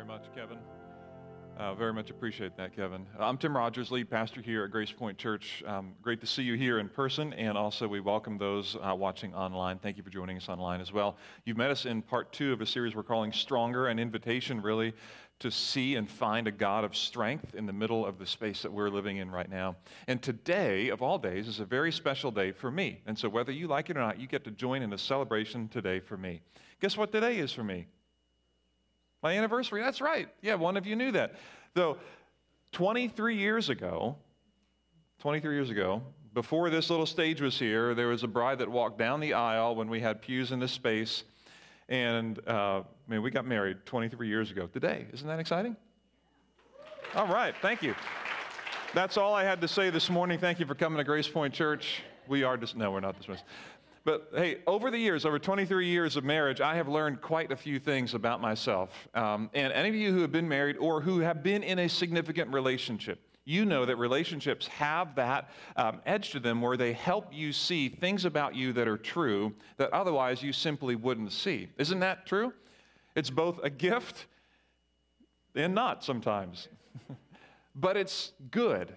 very much, Kevin. Uh, very much appreciate that, Kevin. I'm Tim Rogers, lead pastor here at Grace Point Church. Um, great to see you here in person, and also we welcome those uh, watching online. Thank you for joining us online as well. You've met us in part two of a series we're calling Stronger, an invitation really to see and find a God of strength in the middle of the space that we're living in right now. And today, of all days, is a very special day for me. And so, whether you like it or not, you get to join in a celebration today for me. Guess what today is for me? My anniversary, that's right. Yeah, one of you knew that. So, 23 years ago, 23 years ago, before this little stage was here, there was a bride that walked down the aisle when we had pews in this space. And, uh, man, we got married 23 years ago today. Isn't that exciting? All right, thank you. That's all I had to say this morning. Thank you for coming to Grace Point Church. We are just, no, we're not dismissed. But hey, over the years, over 23 years of marriage, I have learned quite a few things about myself. Um, and any of you who have been married or who have been in a significant relationship, you know that relationships have that um, edge to them where they help you see things about you that are true that otherwise you simply wouldn't see. Isn't that true? It's both a gift and not sometimes, but it's good.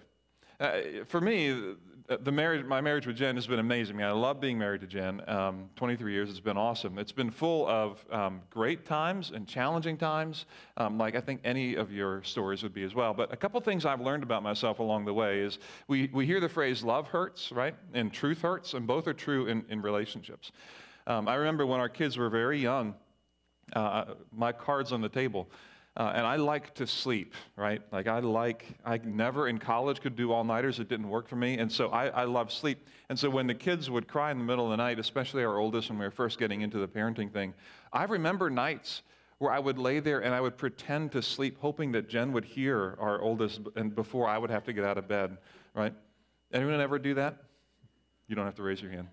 Uh, for me, the marriage, my marriage with Jen has been amazing. I, love being married to Jen. Um, 23 years, it's been awesome. It's been full of um, great times and challenging times, um, like I think any of your stories would be as well. But a couple things I've learned about myself along the way is we, we hear the phrase love hurts, right? And truth hurts, and both are true in, in relationships. Um, I remember when our kids were very young, uh, my cards on the table. Uh, and I like to sleep, right? Like I like, I never in college could do all nighters. It didn't work for me. And so I, I love sleep. And so when the kids would cry in the middle of the night, especially our oldest when we were first getting into the parenting thing, I remember nights where I would lay there and I would pretend to sleep, hoping that Jen would hear our oldest and before I would have to get out of bed, right? Anyone ever do that? You don't have to raise your hand.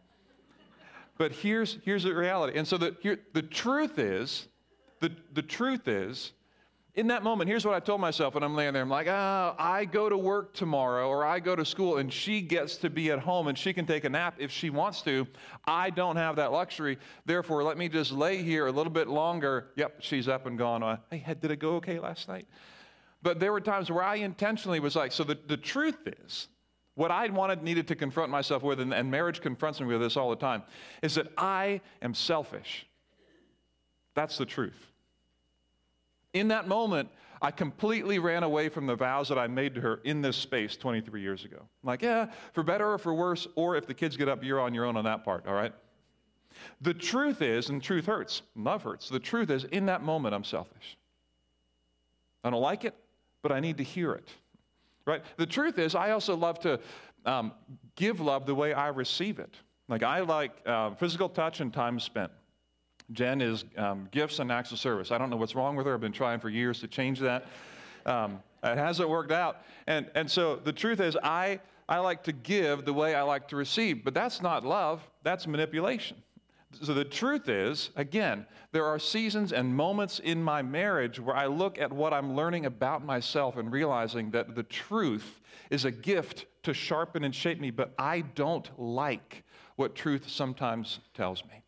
But here's, here's the reality. And so the, here, the truth is, the, the truth is, in that moment, here's what I told myself when I'm laying there. I'm like, oh, I go to work tomorrow or I go to school and she gets to be at home and she can take a nap if she wants to. I don't have that luxury. Therefore, let me just lay here a little bit longer. Yep, she's up and gone. Uh, hey, did it go okay last night? But there were times where I intentionally was like, so the, the truth is, what I wanted, needed to confront myself with, and, and marriage confronts me with this all the time, is that I am selfish. That's the truth. In that moment, I completely ran away from the vows that I made to her in this space 23 years ago. I'm like, yeah, for better or for worse, or if the kids get up, you're on your own on that part, all right? The truth is, and truth hurts, love hurts, the truth is, in that moment, I'm selfish. I don't like it, but I need to hear it, right? The truth is, I also love to um, give love the way I receive it. Like, I like uh, physical touch and time spent. Jen is um, gifts and acts of service. I don't know what's wrong with her. I've been trying for years to change that. Um, it hasn't worked out. And, and so the truth is, I, I like to give the way I like to receive, but that's not love, that's manipulation. So the truth is, again, there are seasons and moments in my marriage where I look at what I'm learning about myself and realizing that the truth is a gift to sharpen and shape me, but I don't like what truth sometimes tells me.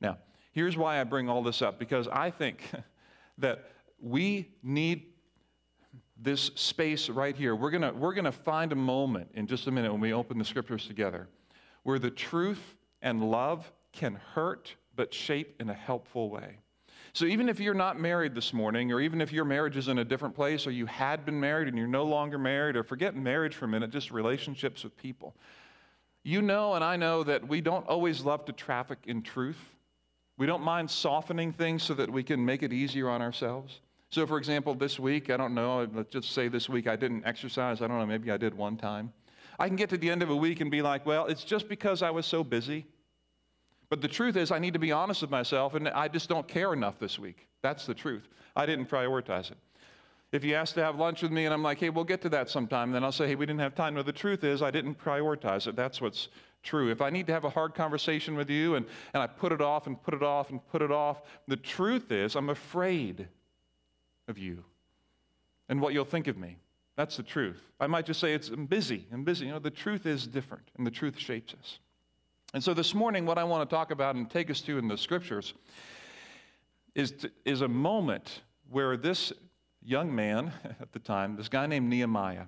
Now, Here's why I bring all this up because I think that we need this space right here. We're going we're to find a moment in just a minute when we open the scriptures together where the truth and love can hurt but shape in a helpful way. So, even if you're not married this morning, or even if your marriage is in a different place, or you had been married and you're no longer married, or forget marriage for a minute, just relationships with people, you know and I know that we don't always love to traffic in truth. We don't mind softening things so that we can make it easier on ourselves. So, for example, this week, I don't know, let's just say this week I didn't exercise. I don't know, maybe I did one time. I can get to the end of a week and be like, well, it's just because I was so busy. But the truth is, I need to be honest with myself, and I just don't care enough this week. That's the truth. I didn't prioritize it. If you ask to have lunch with me and I'm like, hey, we'll get to that sometime, then I'll say, hey, we didn't have time. No, the truth is, I didn't prioritize it. That's what's true. If I need to have a hard conversation with you and, and I put it off and put it off and put it off, the truth is I'm afraid of you and what you'll think of me. That's the truth. I might just say it's I'm busy. I'm busy. You know, the truth is different and the truth shapes us. And so this morning, what I want to talk about and take us to in the scriptures is, to, is a moment where this young man at the time, this guy named Nehemiah,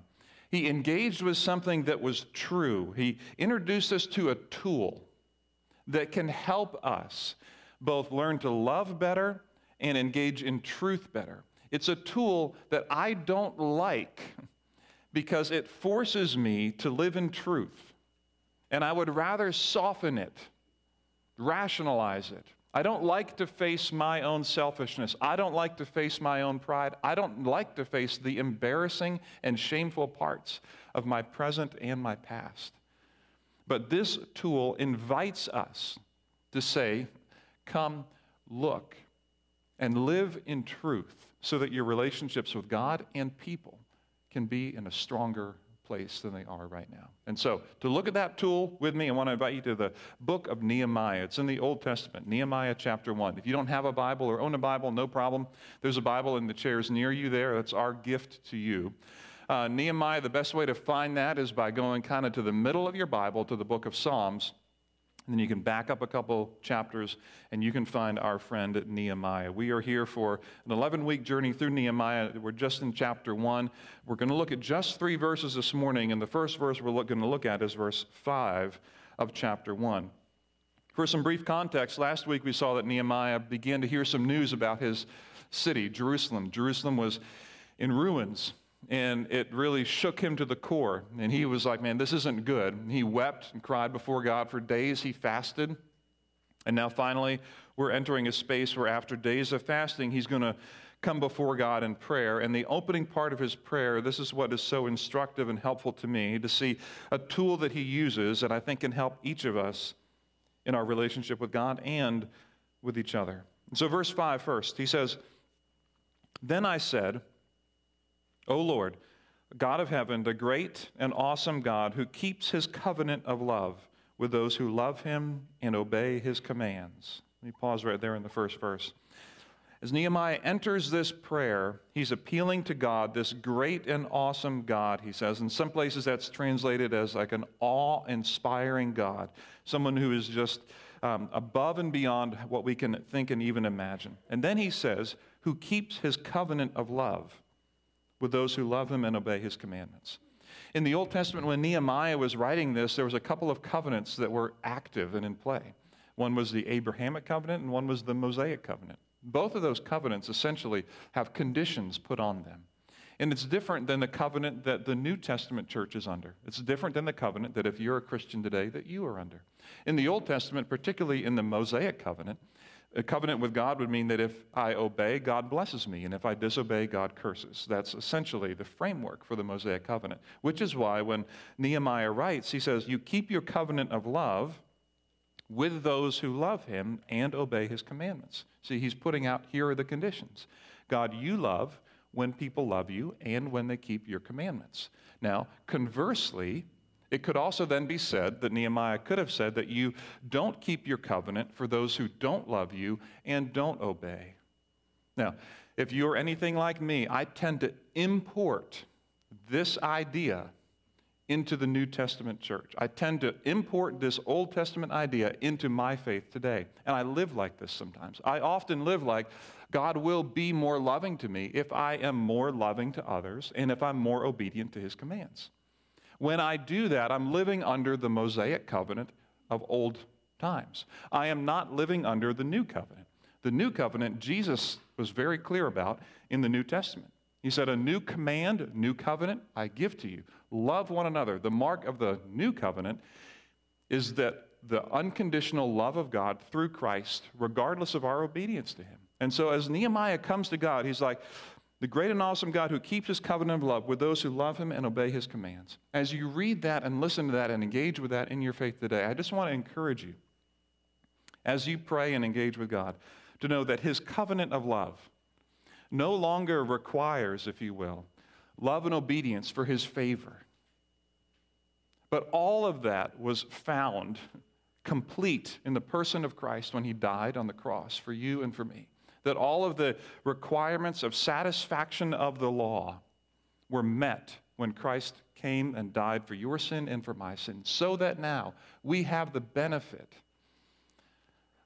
he engaged with something that was true. He introduced us to a tool that can help us both learn to love better and engage in truth better. It's a tool that I don't like because it forces me to live in truth. And I would rather soften it, rationalize it. I don't like to face my own selfishness. I don't like to face my own pride. I don't like to face the embarrassing and shameful parts of my present and my past. But this tool invites us to say, Come, look, and live in truth so that your relationships with God and people can be in a stronger place than they are right now. And so, to look at that tool with me, I want to invite you to the book of Nehemiah. It's in the Old Testament, Nehemiah chapter 1. If you don't have a Bible or own a Bible, no problem. There's a Bible in the chairs near you there. That's our gift to you. Uh, Nehemiah, the best way to find that is by going kind of to the middle of your Bible to the book of Psalms. And then you can back up a couple chapters and you can find our friend Nehemiah. We are here for an 11 week journey through Nehemiah. We're just in chapter 1. We're going to look at just three verses this morning. And the first verse we're going to look at is verse 5 of chapter 1. For some brief context, last week we saw that Nehemiah began to hear some news about his city, Jerusalem. Jerusalem was in ruins and it really shook him to the core. And he was like, Man, this isn't good. He wept and cried before God for days. He fasted. And now finally, we're entering a space where after days of fasting, he's going to come before God in prayer. And the opening part of his prayer, this is what is so instructive and helpful to me to see a tool that he uses that I think can help each of us in our relationship with God and with each other. So, verse 5 first, he says, Then I said, O Lord, God of heaven, the great and awesome God who keeps his covenant of love with those who love him and obey his commands. Let me pause right there in the first verse. As Nehemiah enters this prayer, he's appealing to God, this great and awesome God, he says. In some places, that's translated as like an awe inspiring God, someone who is just um, above and beyond what we can think and even imagine. And then he says, who keeps his covenant of love with those who love him and obey his commandments. In the Old Testament, when Nehemiah was writing this, there was a couple of covenants that were active and in play. One was the Abrahamic covenant, and one was the Mosaic covenant. Both of those covenants essentially have conditions put on them. And it's different than the covenant that the New Testament church is under. It's different than the covenant that if you're a Christian today that you are under. In the Old Testament, particularly in the Mosaic covenant, a covenant with God would mean that if I obey, God blesses me, and if I disobey, God curses. That's essentially the framework for the Mosaic covenant, which is why when Nehemiah writes, he says, You keep your covenant of love with those who love him and obey his commandments. See, he's putting out here are the conditions God, you love when people love you and when they keep your commandments. Now, conversely, it could also then be said that Nehemiah could have said that you don't keep your covenant for those who don't love you and don't obey. Now, if you're anything like me, I tend to import this idea into the New Testament church. I tend to import this Old Testament idea into my faith today. And I live like this sometimes. I often live like God will be more loving to me if I am more loving to others and if I'm more obedient to his commands. When I do that, I'm living under the Mosaic covenant of old times. I am not living under the new covenant. The new covenant, Jesus was very clear about in the New Testament. He said, A new command, new covenant, I give to you. Love one another. The mark of the new covenant is that the unconditional love of God through Christ, regardless of our obedience to Him. And so, as Nehemiah comes to God, he's like, the great and awesome God who keeps his covenant of love with those who love him and obey his commands. As you read that and listen to that and engage with that in your faith today, I just want to encourage you, as you pray and engage with God, to know that his covenant of love no longer requires, if you will, love and obedience for his favor. But all of that was found complete in the person of Christ when he died on the cross for you and for me that all of the requirements of satisfaction of the law were met when Christ came and died for your sin and for my sin, so that now we have the benefit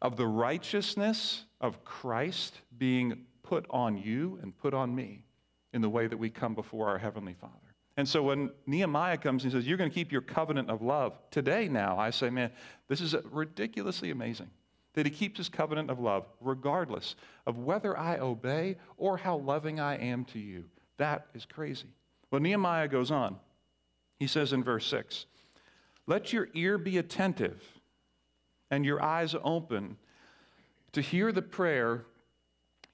of the righteousness of Christ being put on you and put on me in the way that we come before our Heavenly Father. And so when Nehemiah comes and says, You're going to keep your covenant of love, today now, I say, Man, this is ridiculously amazing that he keeps his covenant of love regardless of whether I obey or how loving I am to you. That is crazy. Well, Nehemiah goes on. He says in verse 6 Let your ear be attentive and your eyes open to hear the prayer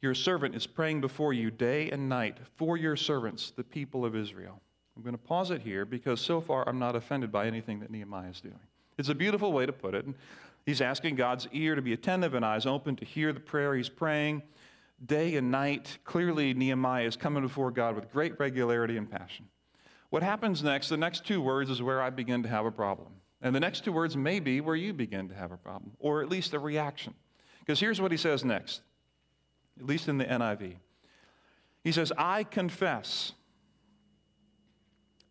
your servant is praying before you day and night for your servants, the people of Israel. I'm going to pause it here because so far I'm not offended by anything that Nehemiah is doing. It's a beautiful way to put it. He's asking God's ear to be attentive and eyes open to hear the prayer he's praying day and night. Clearly, Nehemiah is coming before God with great regularity and passion. What happens next, the next two words, is where I begin to have a problem. And the next two words may be where you begin to have a problem, or at least a reaction. Because here's what he says next, at least in the NIV. He says, I confess.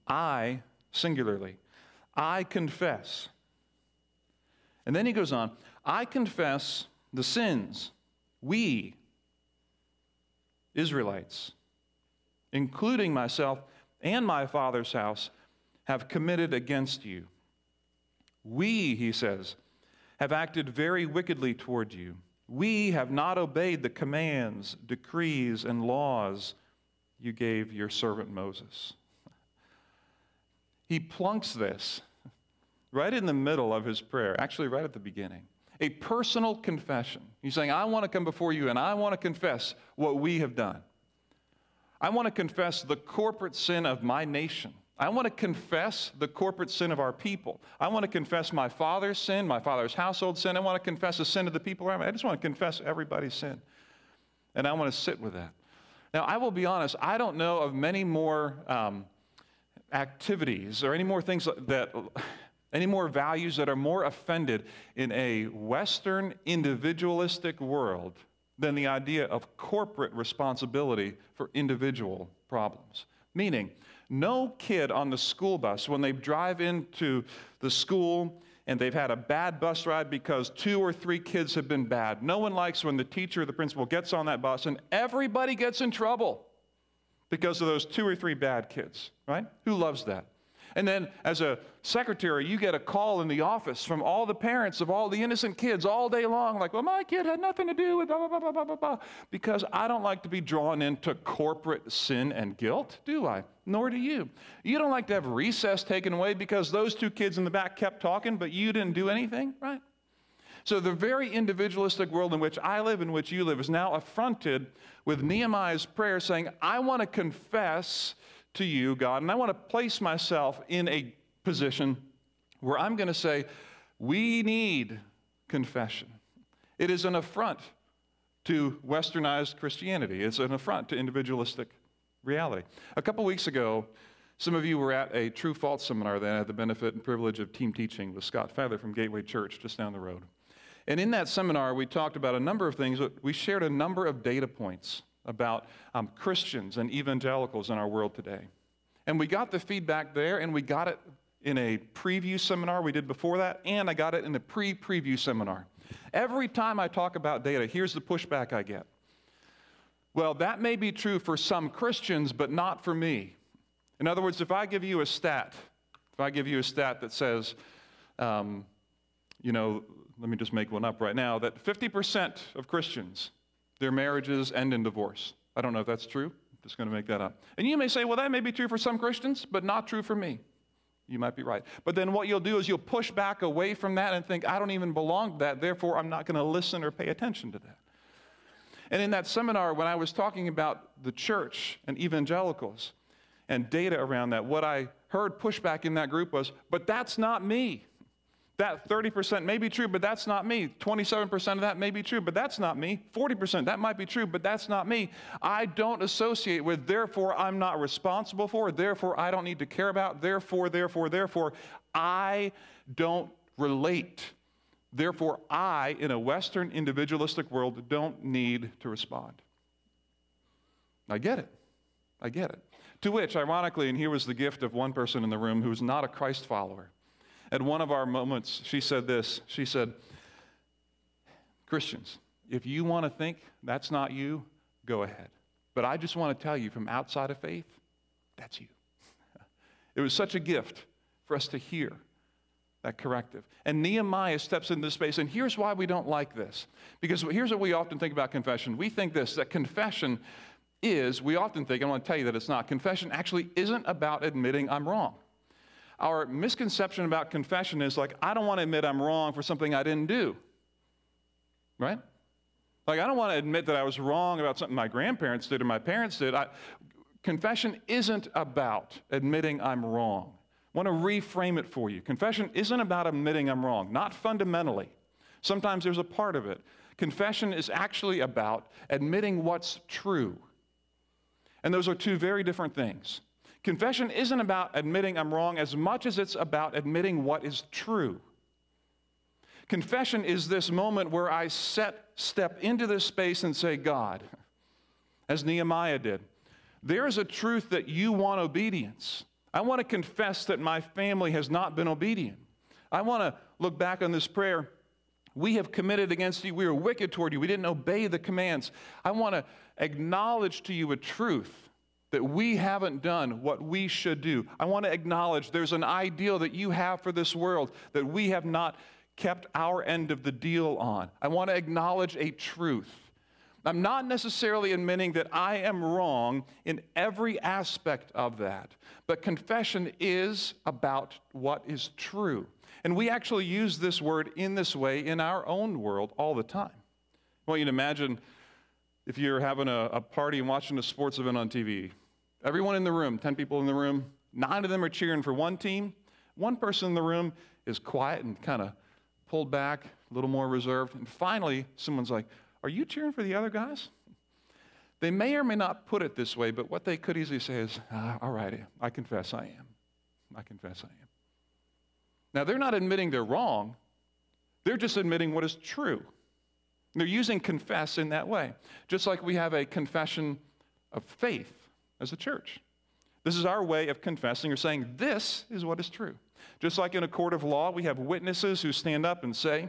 I, singularly, I confess. And then he goes on, I confess the sins we, Israelites, including myself and my father's house, have committed against you. We, he says, have acted very wickedly toward you. We have not obeyed the commands, decrees, and laws you gave your servant Moses. He plunks this right in the middle of his prayer, actually, right at the beginning. A personal confession. He's saying, I want to come before you and I want to confess what we have done. I want to confess the corporate sin of my nation. I want to confess the corporate sin of our people. I want to confess my father's sin, my father's household sin. I want to confess the sin of the people around me. I just want to confess everybody's sin. And I want to sit with that. Now, I will be honest, I don't know of many more um, activities or any more things that, any more values that are more offended in a Western individualistic world than the idea of corporate responsibility for individual problems. Meaning, no kid on the school bus, when they drive into the school and they've had a bad bus ride because two or three kids have been bad, no one likes when the teacher or the principal gets on that bus and everybody gets in trouble because of those two or three bad kids, right? Who loves that? And then, as a secretary, you get a call in the office from all the parents of all the innocent kids all day long, like, well, my kid had nothing to do with blah, blah, blah, blah, blah, blah, because I don't like to be drawn into corporate sin and guilt, do I? Nor do you. You don't like to have recess taken away because those two kids in the back kept talking, but you didn't do anything, right? So, the very individualistic world in which I live, in which you live, is now affronted with Nehemiah's prayer saying, I want to confess to you, God, and I want to place myself in a position where I'm going to say, we need confession. It is an affront to westernized Christianity, it's an affront to individualistic reality. A couple weeks ago, some of you were at a true false seminar that I had the benefit and privilege of team teaching with Scott Feather from Gateway Church just down the road. And in that seminar, we talked about a number of things. We shared a number of data points about um, Christians and evangelicals in our world today. And we got the feedback there, and we got it in a preview seminar we did before that, and I got it in a pre preview seminar. Every time I talk about data, here's the pushback I get. Well, that may be true for some Christians, but not for me. In other words, if I give you a stat, if I give you a stat that says, um, you know, let me just make one up right now, that 50% of Christians their marriages end in divorce. I don't know if that's true. I'm just going to make that up. And you may say, well, that may be true for some Christians, but not true for me. You might be right. But then what you'll do is you'll push back away from that and think, I don't even belong to that, therefore I'm not going to listen or pay attention to that. And in that seminar, when I was talking about the church and evangelicals and data around that, what I heard pushback in that group was, but that's not me. That 30% may be true, but that's not me. 27% of that may be true, but that's not me. 40% that might be true, but that's not me. I don't associate with, therefore I'm not responsible for, therefore I don't need to care about, therefore, therefore, therefore I don't relate. Therefore, I, in a Western individualistic world, don't need to respond. I get it. I get it. To which, ironically, and here was the gift of one person in the room who's not a Christ follower. At one of our moments, she said this. She said, Christians, if you want to think that's not you, go ahead. But I just want to tell you from outside of faith, that's you. It was such a gift for us to hear that corrective. And Nehemiah steps into this space, and here's why we don't like this. Because here's what we often think about confession. We think this that confession is, we often think, I want to tell you that it's not. Confession actually isn't about admitting I'm wrong. Our misconception about confession is like, I don't want to admit I'm wrong for something I didn't do. Right? Like, I don't want to admit that I was wrong about something my grandparents did or my parents did. I, confession isn't about admitting I'm wrong. I want to reframe it for you. Confession isn't about admitting I'm wrong, not fundamentally. Sometimes there's a part of it. Confession is actually about admitting what's true. And those are two very different things. Confession isn't about admitting I'm wrong as much as it's about admitting what is true. Confession is this moment where I set, step into this space and say, God, as Nehemiah did, there is a truth that you want obedience. I want to confess that my family has not been obedient. I want to look back on this prayer. We have committed against you. We are wicked toward you. We didn't obey the commands. I want to acknowledge to you a truth that we haven't done what we should do. I want to acknowledge there's an ideal that you have for this world that we have not kept our end of the deal on. I want to acknowledge a truth. I'm not necessarily admitting that I am wrong in every aspect of that, but confession is about what is true. And we actually use this word in this way in our own world all the time. I want you to imagine if you're having a, a party and watching a sports event on TV. Everyone in the room, 10 people in the room, nine of them are cheering for one team. One person in the room is quiet and kind of pulled back, a little more reserved. And finally, someone's like, are you cheering for the other guys? They may or may not put it this way, but what they could easily say is, ah, All right, I confess I am. I confess I am. Now, they're not admitting they're wrong, they're just admitting what is true. They're using confess in that way, just like we have a confession of faith as a church. This is our way of confessing or saying, This is what is true. Just like in a court of law, we have witnesses who stand up and say,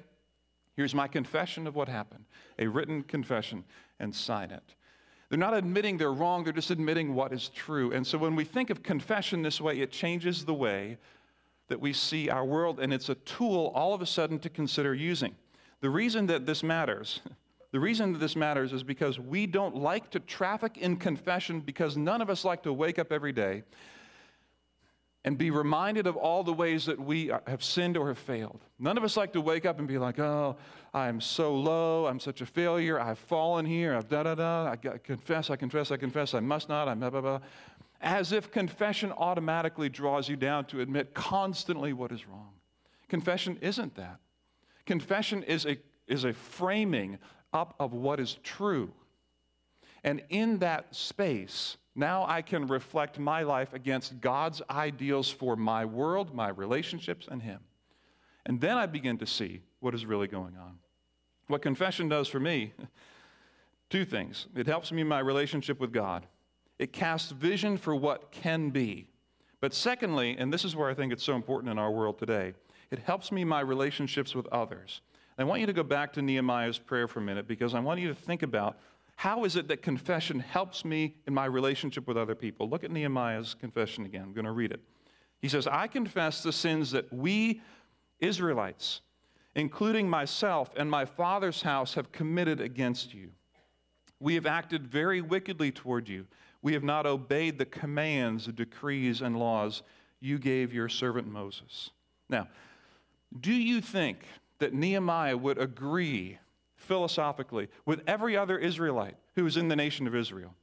Here's my confession of what happened, a written confession, and sign it. They're not admitting they're wrong, they're just admitting what is true. And so when we think of confession this way, it changes the way that we see our world, and it's a tool all of a sudden to consider using. The reason that this matters, the reason that this matters is because we don't like to traffic in confession because none of us like to wake up every day and be reminded of all the ways that we have sinned or have failed. None of us like to wake up and be like, oh, I'm so low, I'm such a failure, I've fallen here, I've da da da, I confess, I confess, I confess, I must not, I'm blah blah blah. As if confession automatically draws you down to admit constantly what is wrong. Confession isn't that. Confession is a, is a framing up of what is true. And in that space, now I can reflect my life against God's ideals for my world, my relationships, and Him. And then I begin to see what is really going on. What confession does for me, two things. It helps me in my relationship with God, it casts vision for what can be. But secondly, and this is where I think it's so important in our world today, it helps me my relationships with others. I want you to go back to Nehemiah's prayer for a minute because I want you to think about how is it that confession helps me in my relationship with other people? Look at Nehemiah's confession again. I'm going to read it. He says, I confess the sins that we, Israelites, including myself and my father's house, have committed against you. We have acted very wickedly toward you. We have not obeyed the commands, decrees, and laws you gave your servant Moses. Now, do you think that Nehemiah would agree philosophically with every other Israelite who was in the nation of Israel?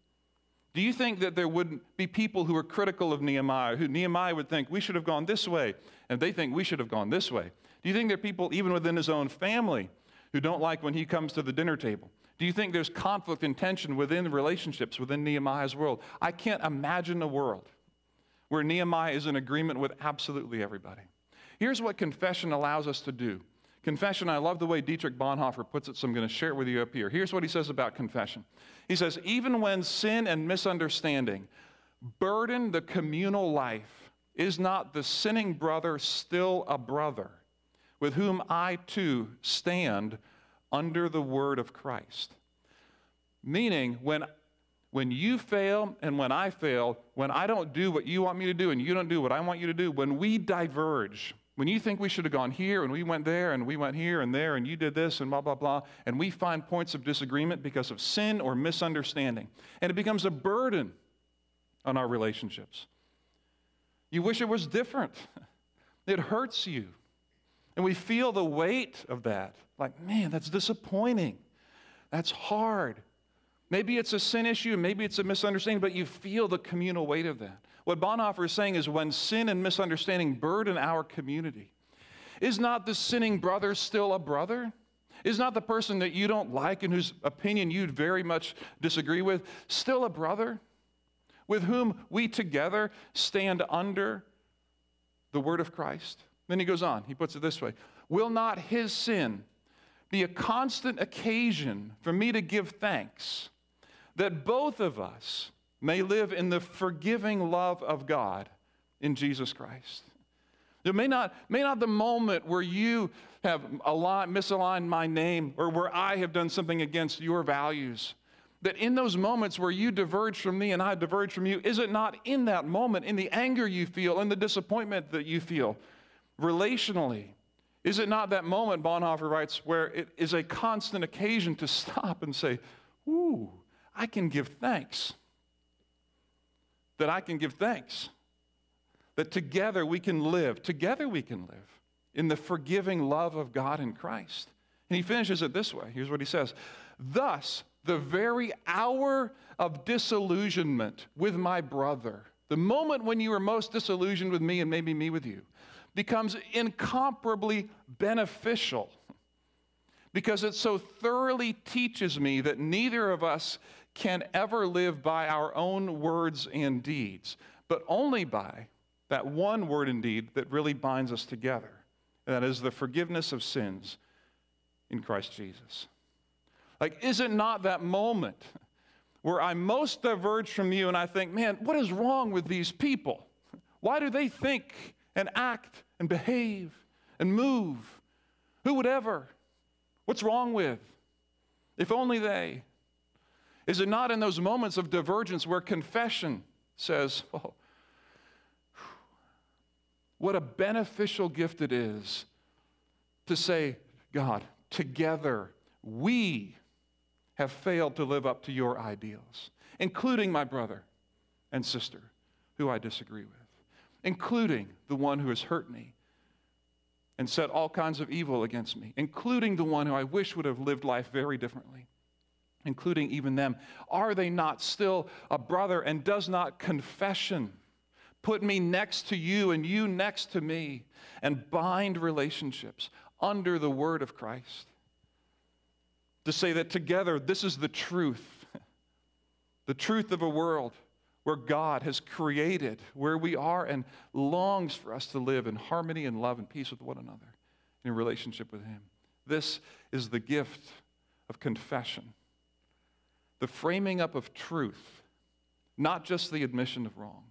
Do you think that there would be people who are critical of Nehemiah, who Nehemiah would think we should have gone this way, and they think we should have gone this way? Do you think there are people, even within his own family, who don't like when he comes to the dinner table? Do you think there's conflict and tension within relationships within Nehemiah's world? I can't imagine a world where Nehemiah is in agreement with absolutely everybody. Here's what confession allows us to do Confession, I love the way Dietrich Bonhoeffer puts it, so I'm going to share it with you up here. Here's what he says about confession He says, Even when sin and misunderstanding burden the communal life, is not the sinning brother still a brother with whom I too stand under the word of Christ? Meaning, when when you fail and when I fail, when I don't do what you want me to do and you don't do what I want you to do, when we diverge, when you think we should have gone here and we went there and we went here and there and you did this and blah, blah, blah, and we find points of disagreement because of sin or misunderstanding, and it becomes a burden on our relationships. You wish it was different. It hurts you. And we feel the weight of that. Like, man, that's disappointing. That's hard. Maybe it's a sin issue, maybe it's a misunderstanding, but you feel the communal weight of that. What Bonhoeffer is saying is when sin and misunderstanding burden our community, is not the sinning brother still a brother? Is not the person that you don't like and whose opinion you'd very much disagree with still a brother with whom we together stand under the word of Christ? Then he goes on, he puts it this way Will not his sin be a constant occasion for me to give thanks that both of us may live in the forgiving love of God in Jesus Christ. It may not, may not the moment where you have aligned, misaligned my name or where I have done something against your values, that in those moments where you diverge from me and I diverge from you, is it not in that moment, in the anger you feel, in the disappointment that you feel, relationally, is it not that moment, Bonhoeffer writes, where it is a constant occasion to stop and say, Ooh, I can give thanks. That I can give thanks. That together we can live, together we can live in the forgiving love of God in Christ. And he finishes it this way. Here's what he says Thus, the very hour of disillusionment with my brother, the moment when you were most disillusioned with me and maybe me with you, becomes incomparably beneficial because it so thoroughly teaches me that neither of us can ever live by our own words and deeds, but only by that one word and deed that really binds us together. And that is the forgiveness of sins in Christ Jesus. Like, is it not that moment where I most diverge from you and I think, man, what is wrong with these people? Why do they think and act and behave and move? Who would ever? What's wrong with? If only they. Is it not in those moments of divergence where confession says, oh, what a beneficial gift it is to say, God, together we have failed to live up to your ideals, including my brother and sister who I disagree with, including the one who has hurt me and said all kinds of evil against me, including the one who I wish would have lived life very differently including even them, are they not still a brother? And does not confession put me next to you and you next to me and bind relationships under the word of Christ? To say that together, this is the truth, the truth of a world where God has created, where we are and longs for us to live in harmony and love and peace with one another in relationship with Him. This is the gift of confession the framing up of truth, not just the admission of wrong.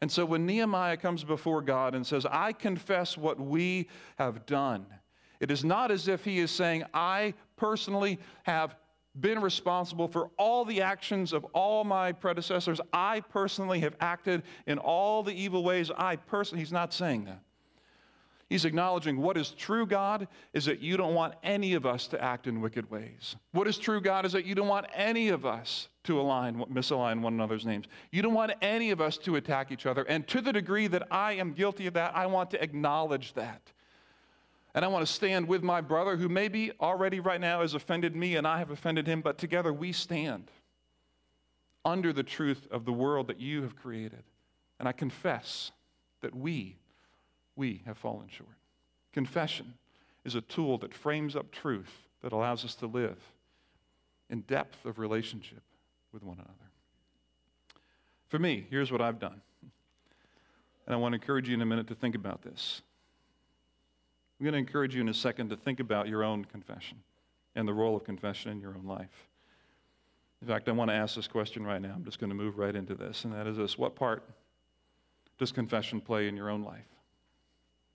And so when Nehemiah comes before God and says, I confess what we have done, it is not as if he is saying, I personally have been responsible for all the actions of all my predecessors. I personally have acted in all the evil ways. I personally, he's not saying that. He's acknowledging what is true, God, is that you don't want any of us to act in wicked ways. What is true, God, is that you don't want any of us to align, misalign one another's names. You don't want any of us to attack each other. And to the degree that I am guilty of that, I want to acknowledge that. And I want to stand with my brother who maybe already right now has offended me and I have offended him, but together we stand under the truth of the world that you have created. And I confess that we we have fallen short. Confession is a tool that frames up truth that allows us to live in depth of relationship with one another. For me, here's what I've done. And I want to encourage you in a minute to think about this. I'm going to encourage you in a second to think about your own confession and the role of confession in your own life. In fact, I want to ask this question right now. I'm just going to move right into this, and that is this What part does confession play in your own life?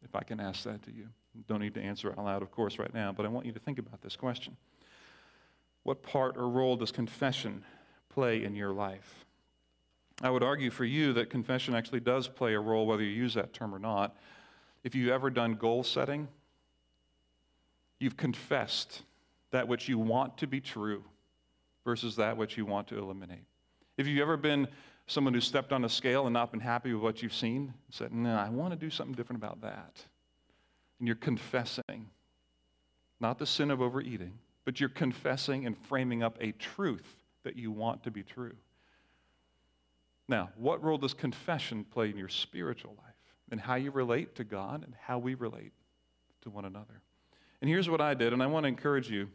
If I can ask that to you. Don't need to answer out loud, of course, right now, but I want you to think about this question. What part or role does confession play in your life? I would argue for you that confession actually does play a role, whether you use that term or not. If you've ever done goal setting, you've confessed that which you want to be true versus that which you want to eliminate. If you've ever been someone who stepped on a scale and not been happy with what you've seen, said, No, I want to do something different about that. And you're confessing, not the sin of overeating, but you're confessing and framing up a truth that you want to be true. Now, what role does confession play in your spiritual life and how you relate to God and how we relate to one another? And here's what I did, and I want to encourage you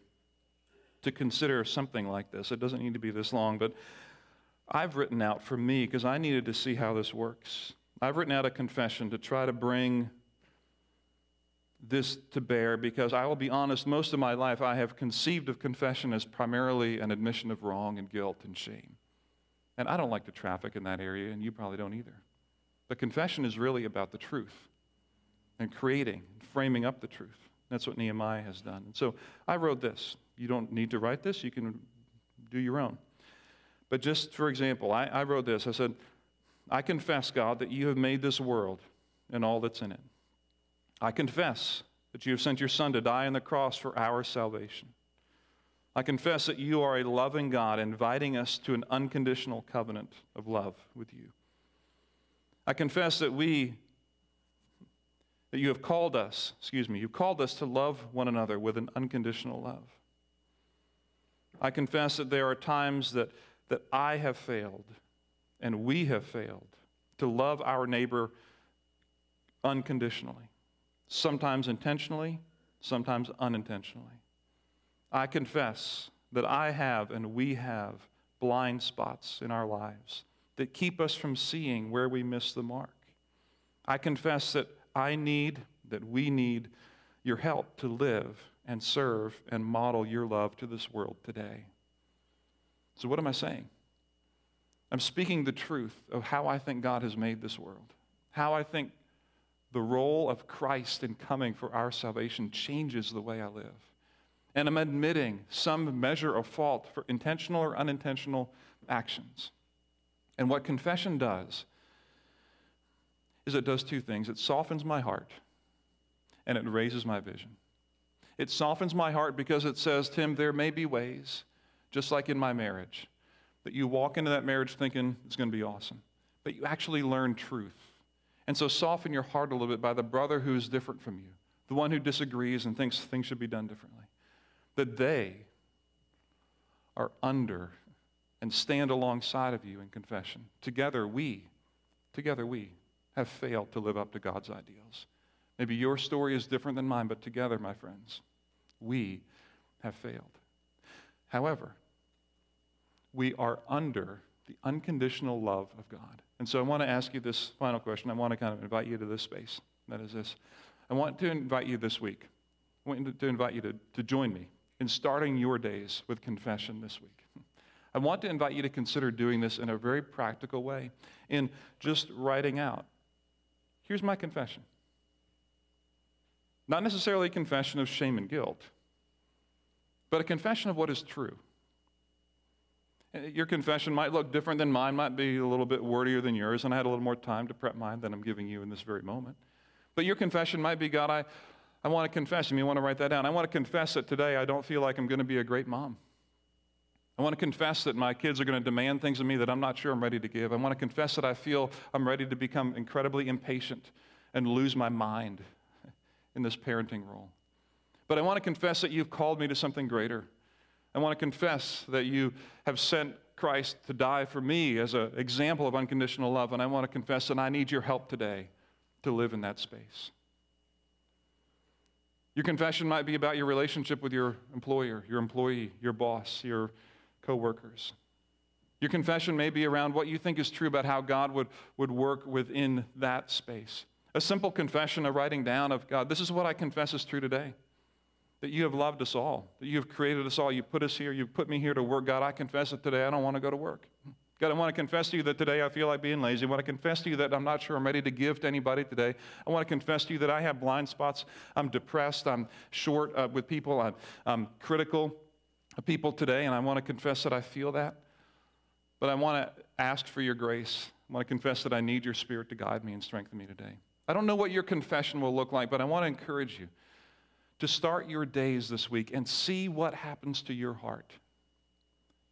to consider something like this. It doesn't need to be this long, but I've written out for me because I needed to see how this works. I've written out a confession to try to bring this to bear because I will be honest, most of my life I have conceived of confession as primarily an admission of wrong and guilt and shame. And I don't like to traffic in that area, and you probably don't either. But confession is really about the truth and creating, framing up the truth. That's what Nehemiah has done. And so I wrote this. You don't need to write this, you can do your own. But just for example, I, I wrote this. I said, I confess, God, that you have made this world and all that's in it. I confess that you have sent your Son to die on the cross for our salvation. I confess that you are a loving God, inviting us to an unconditional covenant of love with you. I confess that we that you have called us, excuse me, you've called us to love one another with an unconditional love. I confess that there are times that, that I have failed and we have failed to love our neighbor unconditionally, sometimes intentionally, sometimes unintentionally. I confess that I have and we have blind spots in our lives that keep us from seeing where we miss the mark. I confess that I need, that we need your help to live and serve and model your love to this world today. So, what am I saying? I'm speaking the truth of how I think God has made this world, how I think the role of Christ in coming for our salvation changes the way I live. And I'm admitting some measure of fault for intentional or unintentional actions. And what confession does is it does two things it softens my heart and it raises my vision. It softens my heart because it says, Tim, there may be ways, just like in my marriage, that you walk into that marriage thinking it's going to be awesome, but you actually learn truth. And so soften your heart a little bit by the brother who is different from you, the one who disagrees and thinks things should be done differently. That they are under and stand alongside of you in confession. Together we, together we have failed to live up to God's ideals. Maybe your story is different than mine, but together, my friends, we have failed. However, we are under the unconditional love of God. And so I want to ask you this final question. I want to kind of invite you to this space. That is this. I want to invite you this week. I want to invite you to, to join me in starting your days with confession this week. I want to invite you to consider doing this in a very practical way, in just writing out Here's my confession. Not necessarily a confession of shame and guilt, but a confession of what is true. Your confession might look different than mine, might be a little bit wordier than yours, and I had a little more time to prep mine than I'm giving you in this very moment. But your confession might be God, I, I want to confess. You may want to write that down. I want to confess that today I don't feel like I'm going to be a great mom. I want to confess that my kids are going to demand things of me that I'm not sure I'm ready to give. I want to confess that I feel I'm ready to become incredibly impatient and lose my mind in this parenting role. But I want to confess that you've called me to something greater. I want to confess that you have sent Christ to die for me as an example of unconditional love. And I want to confess that I need your help today to live in that space. Your confession might be about your relationship with your employer, your employee, your boss, your coworkers. Your confession may be around what you think is true about how God would, would work within that space. A simple confession, a writing down of God, this is what I confess is true today. That you have loved us all, that you have created us all. You put us here, you put me here to work. God, I confess it today. I don't want to go to work. God, I want to confess to you that today I feel like being lazy. I want to confess to you that I'm not sure I'm ready to give to anybody today. I want to confess to you that I have blind spots. I'm depressed. I'm short uh, with people. I'm, I'm critical of people today, and I want to confess that I feel that. But I want to ask for your grace. I want to confess that I need your spirit to guide me and strengthen me today. I don't know what your confession will look like, but I want to encourage you to start your days this week and see what happens to your heart.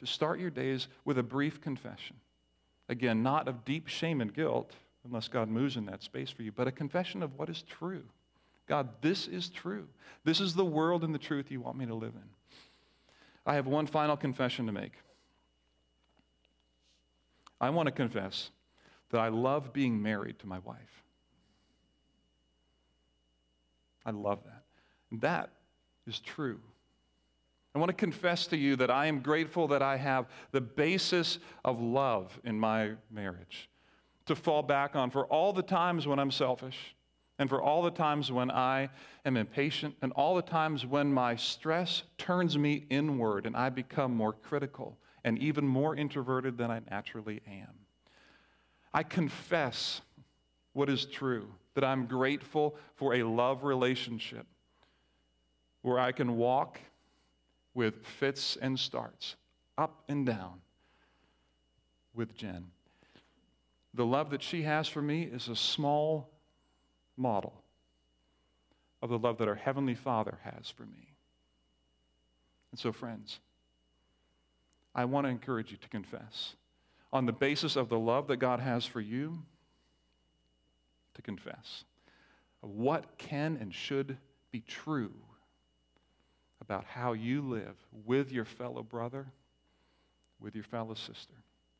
To start your days with a brief confession. Again, not of deep shame and guilt, unless God moves in that space for you, but a confession of what is true. God, this is true. This is the world and the truth you want me to live in. I have one final confession to make. I want to confess that I love being married to my wife. I love that. That is true. I want to confess to you that I am grateful that I have the basis of love in my marriage to fall back on for all the times when I'm selfish and for all the times when I am impatient and all the times when my stress turns me inward and I become more critical and even more introverted than I naturally am. I confess what is true, that I'm grateful for a love relationship where I can walk with fits and starts, up and down with Jen. The love that she has for me is a small model of the love that our Heavenly Father has for me. And so, friends, I want to encourage you to confess on the basis of the love that God has for you, to confess what can and should be true about how you live with your fellow brother, with your fellow sister,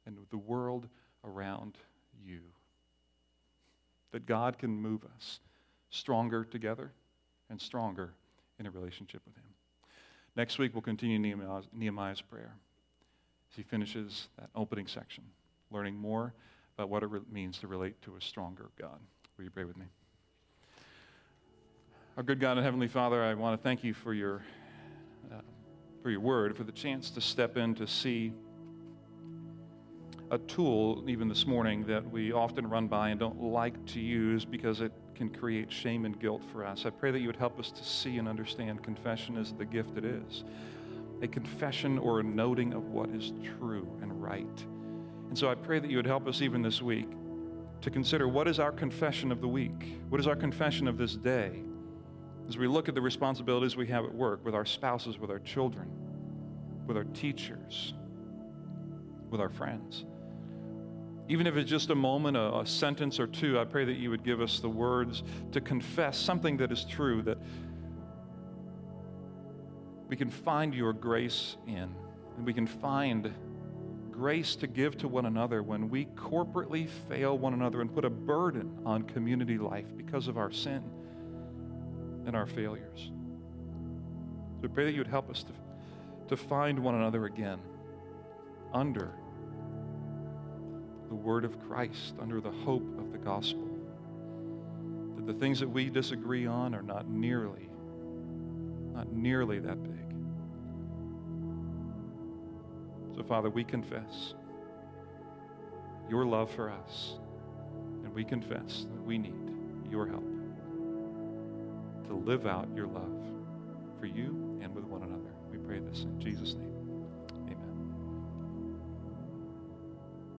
and with the world around you. That God can move us stronger together and stronger in a relationship with Him. Next week, we'll continue Nehemiah's, Nehemiah's prayer as he finishes that opening section, learning more about what it means to relate to a stronger God. Will you pray with me? Our good God and Heavenly Father, I want to thank you for your, for your word, for the chance to step in to see a tool, even this morning, that we often run by and don't like to use because it can create shame and guilt for us. I pray that you would help us to see and understand confession as the gift it is a confession or a noting of what is true and right. And so I pray that you would help us even this week to consider what is our confession of the week? What is our confession of this day? As we look at the responsibilities we have at work with our spouses, with our children, with our teachers, with our friends. Even if it's just a moment, a, a, sentence or two, I pray that you would give us the words to confess something that is true, that we can find your grace in, and we can find grace to give to one another when we corporately fail one another and put a burden on community life because of our sin and our failures. So I pray that you would help us to, to find one another again under the word of Christ, under the hope of the gospel. That the things that we disagree on are not nearly, not nearly that big. So, Father, we confess your love for us, and we confess that we need your help to live out your love for you and with one another. We pray this in Jesus' name.